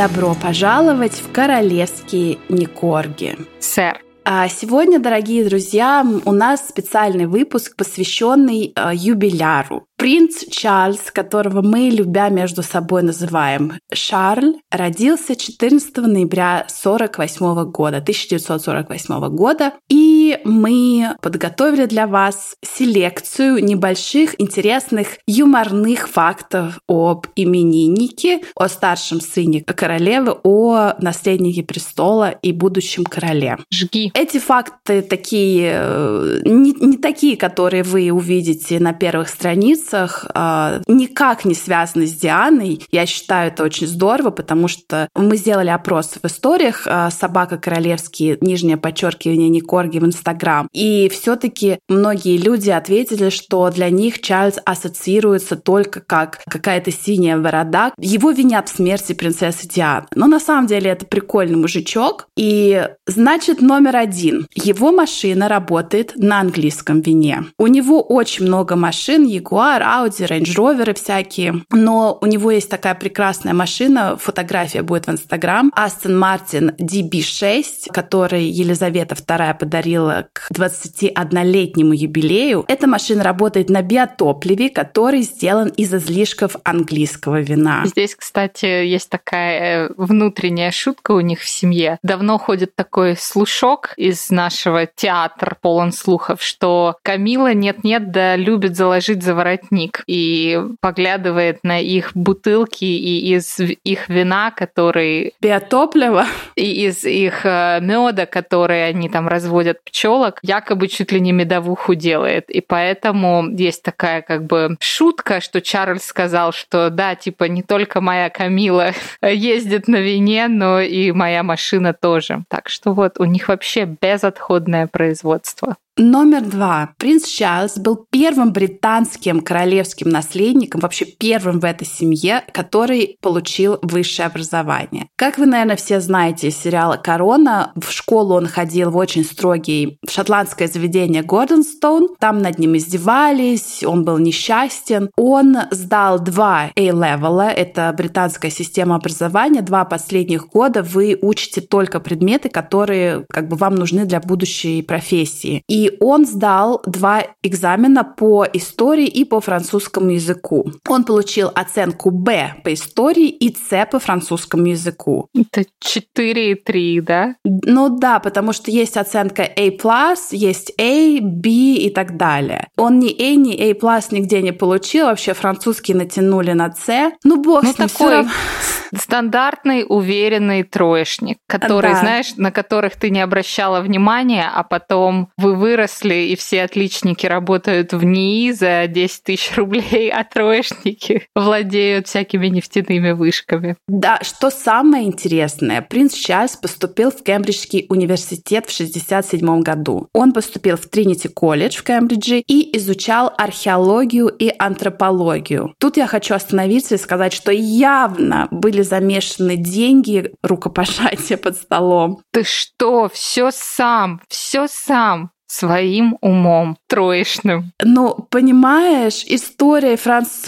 Добро пожаловать в королевские Никорги. Сэр. А сегодня, дорогие друзья, у нас специальный выпуск, посвященный э, юбиляру. Принц Чарльз, которого мы, любя между собой, называем Шарль, родился 14 ноября 48 года, 1948 года. И мы подготовили для вас селекцию небольших интересных юморных фактов об имениннике, о старшем сыне королевы, о наследнике престола и будущем короле. Жги. Эти факты такие, э, не, не такие, которые вы увидите на первых страницах, э, никак не связаны с Дианой. Я считаю это очень здорово, потому что мы сделали опрос в историях э, «Собака королевский», нижнее подчеркивание Никорги в Инстаграм. И все таки многие люди ответили, что для них Чарльз ассоциируется только как какая-то синяя борода. Его винят в смерти принцессы Дианы. Но на самом деле это прикольный мужичок. И значит, номер один. Его машина работает на английском вине. У него очень много машин, Jaguar, Audi, Range Rover всякие. Но у него есть такая прекрасная машина, фотография будет в Инстаграм, Aston Martin DB6, который Елизавета II подарила к 21-летнему юбилею. Эта машина работает на биотопливе, который сделан из излишков английского вина. Здесь, кстати, есть такая э, внутренняя шутка у них в семье. Давно ходит такой слушок из нашего театра, полон слухов, что Камила нет-нет, да любит заложить за воротник воротник и поглядывает на их бутылки и из их вина, который... Биотопливо. И из их э, меда, который они там разводят пчелок, якобы чуть ли не медовуху делает. И поэтому есть такая как бы шутка, что Чарльз сказал, что да, типа не только моя Камила ездит на вине, но и моя машина тоже. Так что вот у них вообще безотходное производство. Номер два. Принц Чарльз был первым британским королевским наследником, вообще первым в этой семье, который получил высшее образование. Как вы, наверное, все знаете из сериала «Корона», в школу он ходил в очень строгий шотландское заведение Гордонстоун. Там над ним издевались, он был несчастен. Он сдал два A-левела, это британская система образования. Два последних года вы учите только предметы, которые как бы вам нужны для будущей профессии. И он сдал два экзамена по истории и по французскому языку. Он получил оценку Б по истории и С по французскому языку. Это 4,3, да? Ну да, потому что есть оценка A+, есть A, B и так далее. Он ни A, ни A+, нигде не получил, вообще французский натянули на С. Ну бог ну, с ним, такой стандартный, уверенный троечник, который, да. знаешь, на которых ты не обращала внимания, а потом вы выросли, и все отличники работают в НИИ за 10 тысяч рублей, а троечники владеют всякими нефтяными вышками. Да, что самое интересное, принц Чарльз поступил в Кембриджский университет в 1967 году. Он поступил в Тринити колледж в Кембридже и изучал археологию и антропологию. Тут я хочу остановиться и сказать, что явно были замешаны деньги, рукопожатия под столом. Ты что, все сам, все сам своим умом троечным. Ну, понимаешь, история Франц...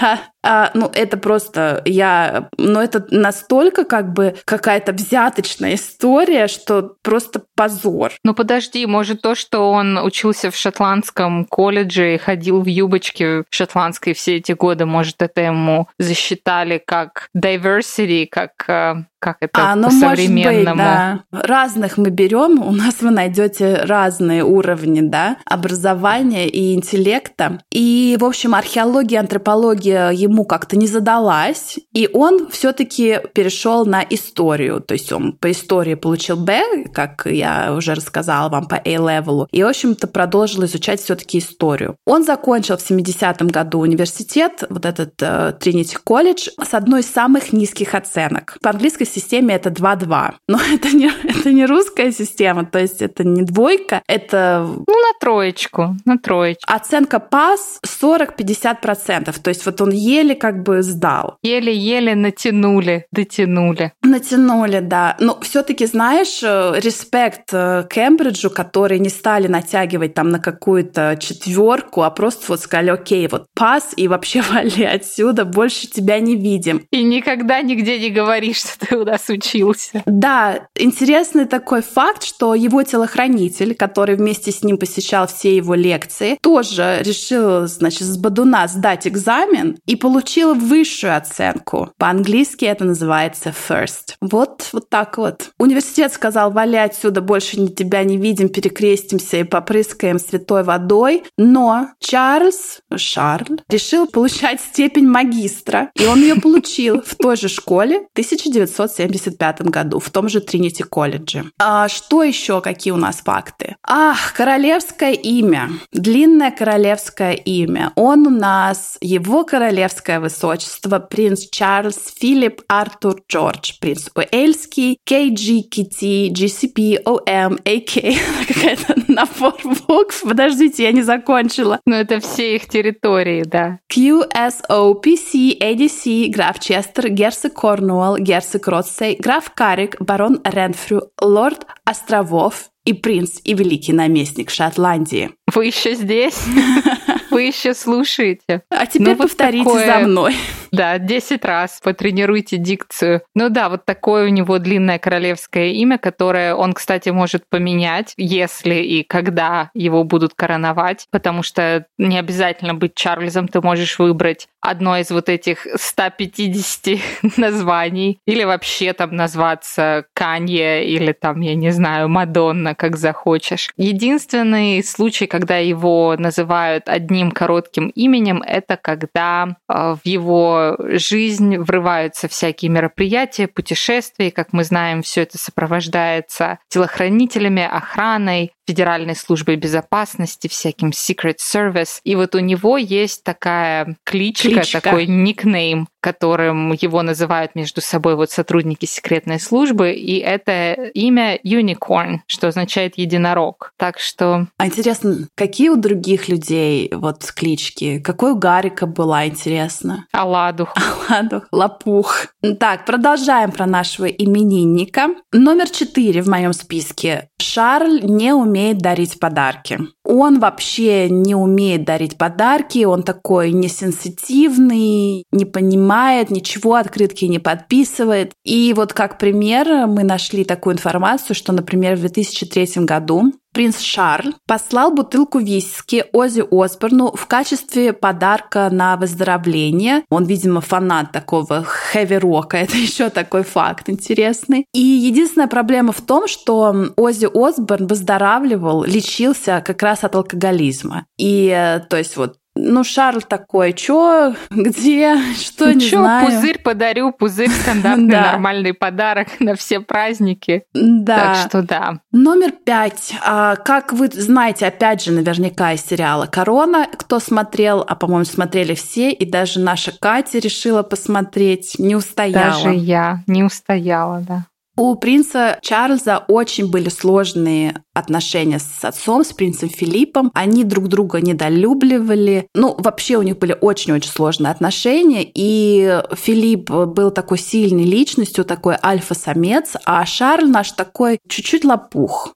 А, ну, это просто я... Ну, это настолько как бы какая-то взяточная история, что просто позор. Ну, подожди, может, то, что он учился в шотландском колледже и ходил в юбочке шотландской все эти годы, может, это ему засчитали как diversity, как э, как это а, ну, по-современному. Может быть, да. Разных мы берем, у нас вы найдете разные уровни да, образования и интеллекта. И, в общем, археология, антропология ему ему как-то не задалась, и он все-таки перешел на историю. То есть он по истории получил Б, как я уже рассказала вам по A-левелу, и, в общем-то, продолжил изучать все-таки историю. Он закончил в 70-м году университет, вот этот Тринити uh, колледж, с одной из самых низких оценок. По английской системе это 2-2. Но это не, это не русская система, то есть это не двойка, это... Ну, на троечку, на троечку. Оценка пас 40-50%. То есть вот он едет еле как бы сдал. Еле-еле натянули, дотянули. Натянули, да. Но все-таки, знаешь, э, респект э, Кембриджу, которые не стали натягивать там на какую-то четверку, а просто вот сказали, окей, вот пас и вообще вали отсюда, больше тебя не видим. И никогда нигде не говоришь, что ты у нас учился. Да, интересный такой факт, что его телохранитель, который вместе с ним посещал все его лекции, тоже решил, значит, с Бадуна сдать экзамен и получил высшую оценку. По-английски это называется first. Вот, вот так вот. Университет сказал, вали отсюда, больше тебя не видим, перекрестимся и попрыскаем святой водой. Но Чарльз, Шарль, решил получать степень магистра, и он ее получил в той же школе в 1975 году, в том же Тринити колледже. А что еще, какие у нас факты? Ах, королевское имя. Длинное королевское имя. Он у нас, его королевское высочество, принц Чарльз Филипп Артур Джордж, принц Уэльский, KGKT, GCP, OM, AK. Какая-то набор букв. Подождите, я не закончила. Ну, это все их территории, да. QSOPC, ADC, граф Честер, герцог Корнуолл, герцог Ротсей, граф Карик, барон Ренфрю, лорд Островов, и принц, и великий наместник Шотландии. Вы еще здесь? Вы еще слушаете? А теперь ну, повторите за мной. Да, 10 раз потренируйте дикцию. Ну да, вот такое у него длинное королевское имя, которое он, кстати, может поменять, если и когда его будут короновать, потому что не обязательно быть Чарльзом, ты можешь выбрать одно из вот этих 150 названий, или вообще там назваться Канье, или там, я не знаю, Мадонна, как захочешь. Единственный случай, когда его называют одним коротким именем, это когда э, в его жизнь врываются всякие мероприятия, путешествия. Как мы знаем, все это сопровождается телохранителями, охраной, Федеральной службой безопасности, всяким Secret Service. И вот у него есть такая кличка, кличка. такой никнейм, которым его называют между собой вот сотрудники секретной службы, и это имя Unicorn, что означает единорог. Так что... А интересно, какие у других людей вот клички? Какой у Гарика была, интересно? Аладух. Аладух, Лопух. Так, продолжаем про нашего именинника. Номер четыре в моем списке. Шарль не умеет умеет дарить подарки. Он вообще не умеет дарить подарки, он такой несенситивный, не понимает, ничего открытки не подписывает. И вот как пример мы нашли такую информацию, что, например, в 2003 году принц Шарль послал бутылку виски Ози Осборну в качестве подарка на выздоровление. Он, видимо, фанат такого хэви-рока. Это еще такой факт интересный. И единственная проблема в том, что Ози Осборн выздоравливал, лечился как раз от алкоголизма. И, э, то есть, вот ну, Шарль такой, чё, где, что, ну, не чё, знаю. пузырь подарю, пузырь стандартный нормальный подарок на все праздники. Да. Так что да. Номер пять. А, как вы знаете, опять же, наверняка из сериала «Корона», кто смотрел, а, по-моему, смотрели все, и даже наша Катя решила посмотреть, не устояла. Даже я не устояла, да. У принца Чарльза очень были сложные отношения с отцом, с принцем Филиппом. Они друг друга недолюбливали. Ну, вообще у них были очень-очень сложные отношения. И Филипп был такой сильной личностью, такой альфа-самец, а Шарль наш такой чуть-чуть лопух.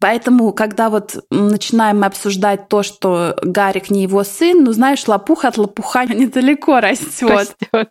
Поэтому, когда вот начинаем обсуждать то, что Гарик не его сын, ну, знаешь, лопух от лопуха недалеко растет. растет.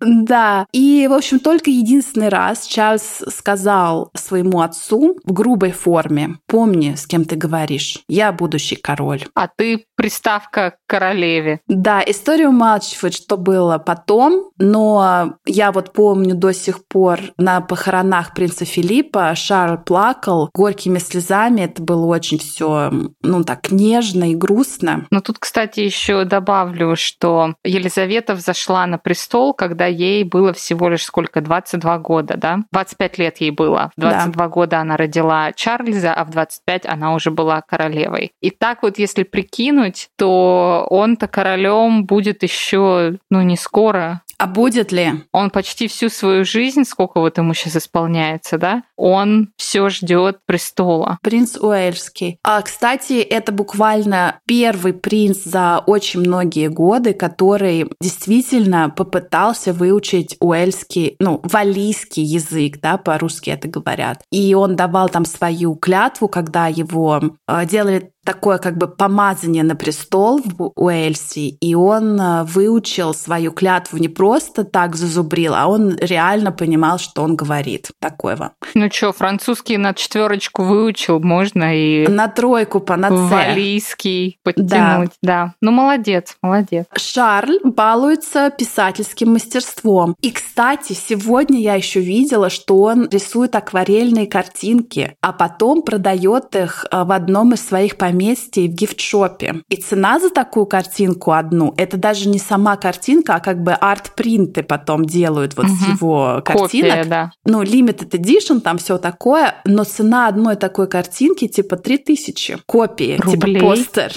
Да. И, в общем, только единственный раз Чарльз сказал своему отцу в грубой форме, помни, с кем ты говоришь, я будущий король. А ты приставка к королеве. Да, история умалчивает, что было потом, но я вот помню до сих пор на похоронах принца Филиппа Шарль плакал горькими слезами, это было очень все, ну так, нежно и грустно. Но тут, кстати, еще добавлю, что Елизавета взошла на престол престол, когда ей было всего лишь сколько, 22 года, да? 25 лет ей было. В 22 да. года она родила Чарльза, а в 25 она уже была королевой. И так вот, если прикинуть, то он-то королем будет еще, ну, не скоро. А будет ли? Он почти всю свою жизнь, сколько вот ему сейчас исполняется, да, он все ждет престола. Принц Уэльский. А, кстати, это буквально первый принц за очень многие годы, который действительно попытался выучить уэльский, ну, валийский язык, да, по-русски это говорят. И он давал там свою клятву, когда его э, делали такое как бы помазание на престол в Уэльсе, и он э, выучил свою клятву не просто так зазубрил, а он реально понимал, что он говорит. Такое вам. Ну что, французский на четверочку выучил, можно и... На тройку по на Валийский подтянуть, да. да. Ну, молодец, молодец. Шарль балуется писательским мастерством. И, кстати, сегодня я еще видела, что он рисует акварельные картинки, а потом продает их э, в одном из своих поместьй поместье в гифтшопе. И цена за такую картинку одну, это даже не сама картинка, а как бы арт-принты потом делают вот угу. с его картинок. Копия, да. Ну, limited edition, там все такое, но цена одной такой картинки типа 3000 копии, типа Рублей. типа постер.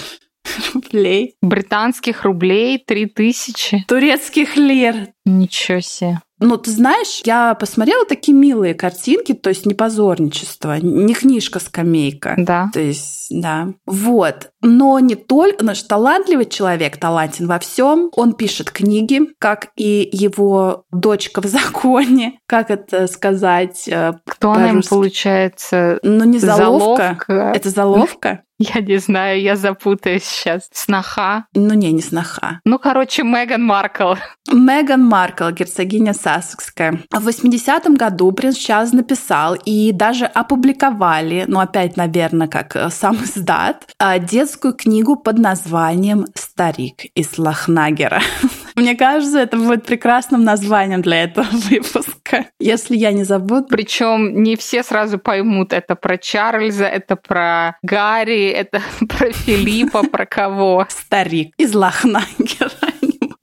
Рублей. Британских рублей 3000. Турецких лир. Ничего себе. Ну, ты знаешь, я посмотрела такие милые картинки, то есть не позорничество, не книжка-скамейка. Да. То есть, да. Вот. Но не только, наш талантливый человек талантен во всем. Он пишет книги, как и его дочка в законе. Как это сказать? Э, Кто она им получается? Ну, не заловка. заловка. Это заловка? Я не знаю, я запутаюсь сейчас. Сноха? Ну не, не сноха. Ну, короче, Меган Маркл. Меган Маркл, герцогиня Сассекская. В 80-м году принц Чарльз написал и даже опубликовали, ну опять, наверное, как э, сам издат, э, детскую книгу под названием «Старик из Лахнагера». Мне кажется, это будет прекрасным названием для этого выпуска, если я не забуду. Причем не все сразу поймут, это про Чарльза, это про Гарри, это про Филиппа, про кого. Старик из Лахнагера.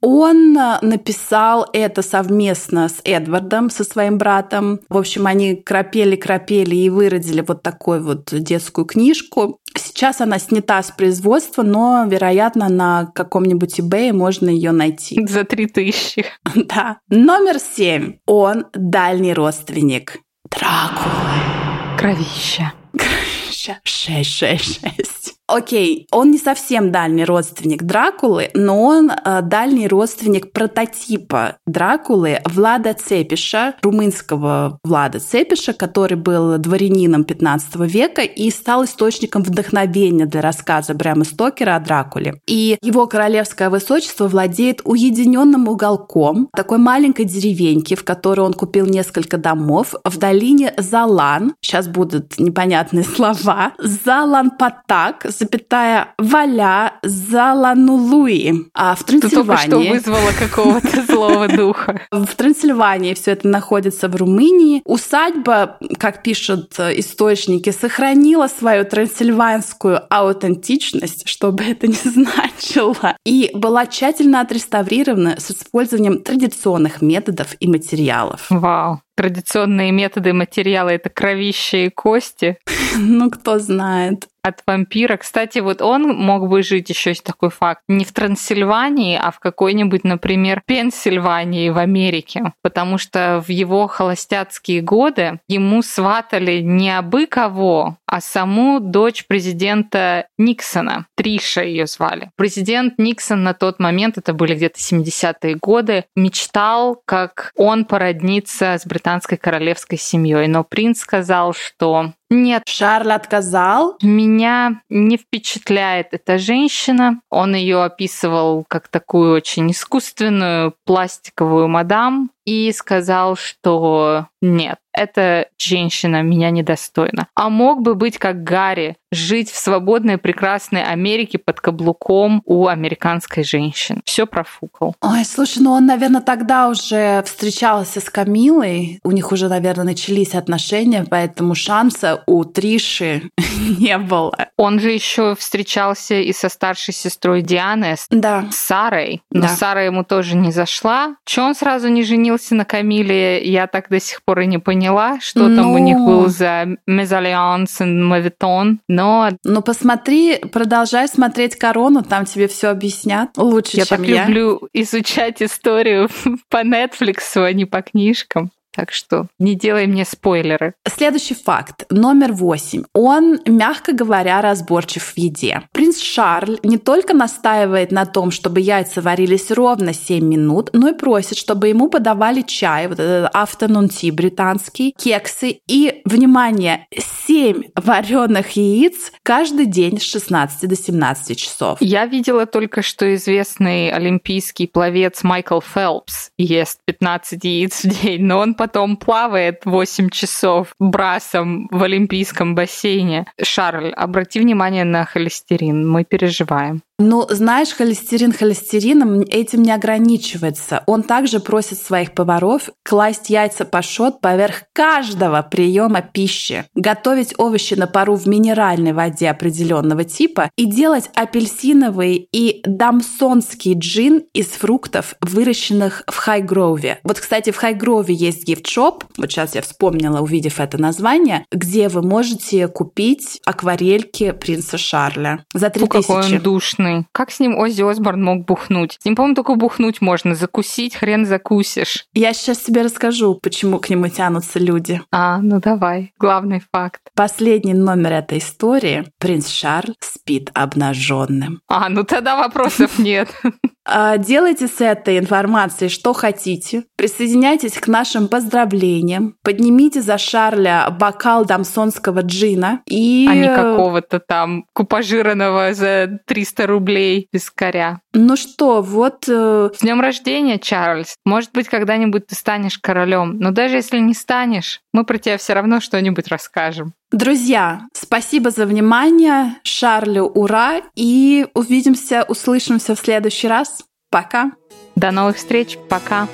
Он э, написал это совместно с Эдвардом, со своим братом. В общем, они крапели-крапели и выродили вот такую вот детскую книжку. Сейчас она снята с производства, но, вероятно, на каком-нибудь eBay можно ее найти. За три тысячи. Да. Номер семь. Он дальний родственник Дракулы. Кровища. Кровища. Шесть, шесть, шесть. Окей, он не совсем дальний родственник Дракулы, но он э, дальний родственник прототипа Дракулы Влада Цепиша, румынского Влада Цепиша, который был дворянином 15 века и стал источником вдохновения для рассказа Брэма Стокера о Дракуле. И его королевское высочество владеет уединенным уголком такой маленькой деревеньки, в которой он купил несколько домов в долине Залан. Сейчас будут непонятные слова. Залан-Патак, запятая Валя Заланулуи а в Трансильвании. Ты только что вызвала какого-то злого духа. В Трансильвании все это находится в Румынии. Усадьба, как пишут источники, сохранила свою трансильванскую аутентичность, что бы это ни значило, и была тщательно отреставрирована с использованием традиционных методов и материалов. Вау традиционные методы материала это кровище и кости. Ну, кто знает от вампира. Кстати, вот он мог бы жить, еще есть такой факт, не в Трансильвании, а в какой-нибудь, например, Пенсильвании в Америке. Потому что в его холостяцкие годы ему сватали не абы кого, а саму дочь президента Никсона. Триша ее звали. Президент Никсон на тот момент, это были где-то 70-е годы, мечтал, как он породнится с британской королевской семьей. Но принц сказал, что нет. Шарль отказал? Меня не впечатляет эта женщина. Он ее описывал как такую очень искусственную пластиковую мадам и сказал, что нет, эта женщина меня недостойна. А мог бы быть как Гарри, жить в свободной прекрасной Америке под каблуком у американской женщины. Все профукал. Ой, слушай, ну он, наверное, тогда уже встречался с Камилой. У них уже, наверное, начались отношения, поэтому шанса у Триши не было. Он же еще встречался и со старшей сестрой Дианы, да. с Сарой. Но да. Сара ему тоже не зашла. Че он сразу не женился на Камиле, я так до сих пор и не поняла, что ну... там у них был за мезальянс и мавитон. Но но... Ну, посмотри, продолжай смотреть «Корону», там тебе все объяснят лучше, я чем так я. люблю изучать историю по Netflix, а не по книжкам. Так что не делай мне спойлеры. Следующий факт, номер восемь. Он, мягко говоря, разборчив в еде. Принц Шарль не только настаивает на том, чтобы яйца варились ровно 7 минут, но и просит, чтобы ему подавали чай, вот этот afternoon tea британский, кексы и, внимание, 7 вареных яиц каждый день с 16 до 17 часов. Я видела только, что известный олимпийский пловец Майкл Фелпс ест 15 яиц в день, но он потом плавает 8 часов брасом в олимпийском бассейне. Шарль, обрати внимание на холестерин, мы переживаем. Ну, знаешь, холестерин холестерином этим не ограничивается. Он также просит своих поваров класть яйца пашот поверх каждого приема пищи, готовить овощи на пару в минеральной воде определенного типа и делать апельсиновый и дамсонский джин из фруктов, выращенных в Хайгрове. Вот, кстати, в Хайгрове есть гифт-шоп, вот сейчас я вспомнила, увидев это название, где вы можете купить акварельки принца Шарля за Фу, какой 3000. он душный. Как с ним Оззи Осборн мог бухнуть? С ним, по-моему, только бухнуть можно. Закусить хрен закусишь. Я сейчас тебе расскажу, почему к нему тянутся люди. А, ну давай. Главный факт. Последний номер этой истории. Принц Шарль спит обнаженным. А, ну тогда вопросов нет. А, Делайте с этой информацией что хотите. Присоединяйтесь к нашим поздравлениям. Поднимите за Шарля бокал дамсонского джина. И... А не какого-то там купажированного за 300 рублей коря. Ну что, вот... э, С днем рождения, Чарльз. Может быть, когда-нибудь ты станешь королем. Но даже если не станешь, мы про тебя все равно что-нибудь расскажем. Друзья, спасибо за внимание. Шарлю ура. И увидимся, услышимся в следующий раз. Пока. До новых встреч. Пока.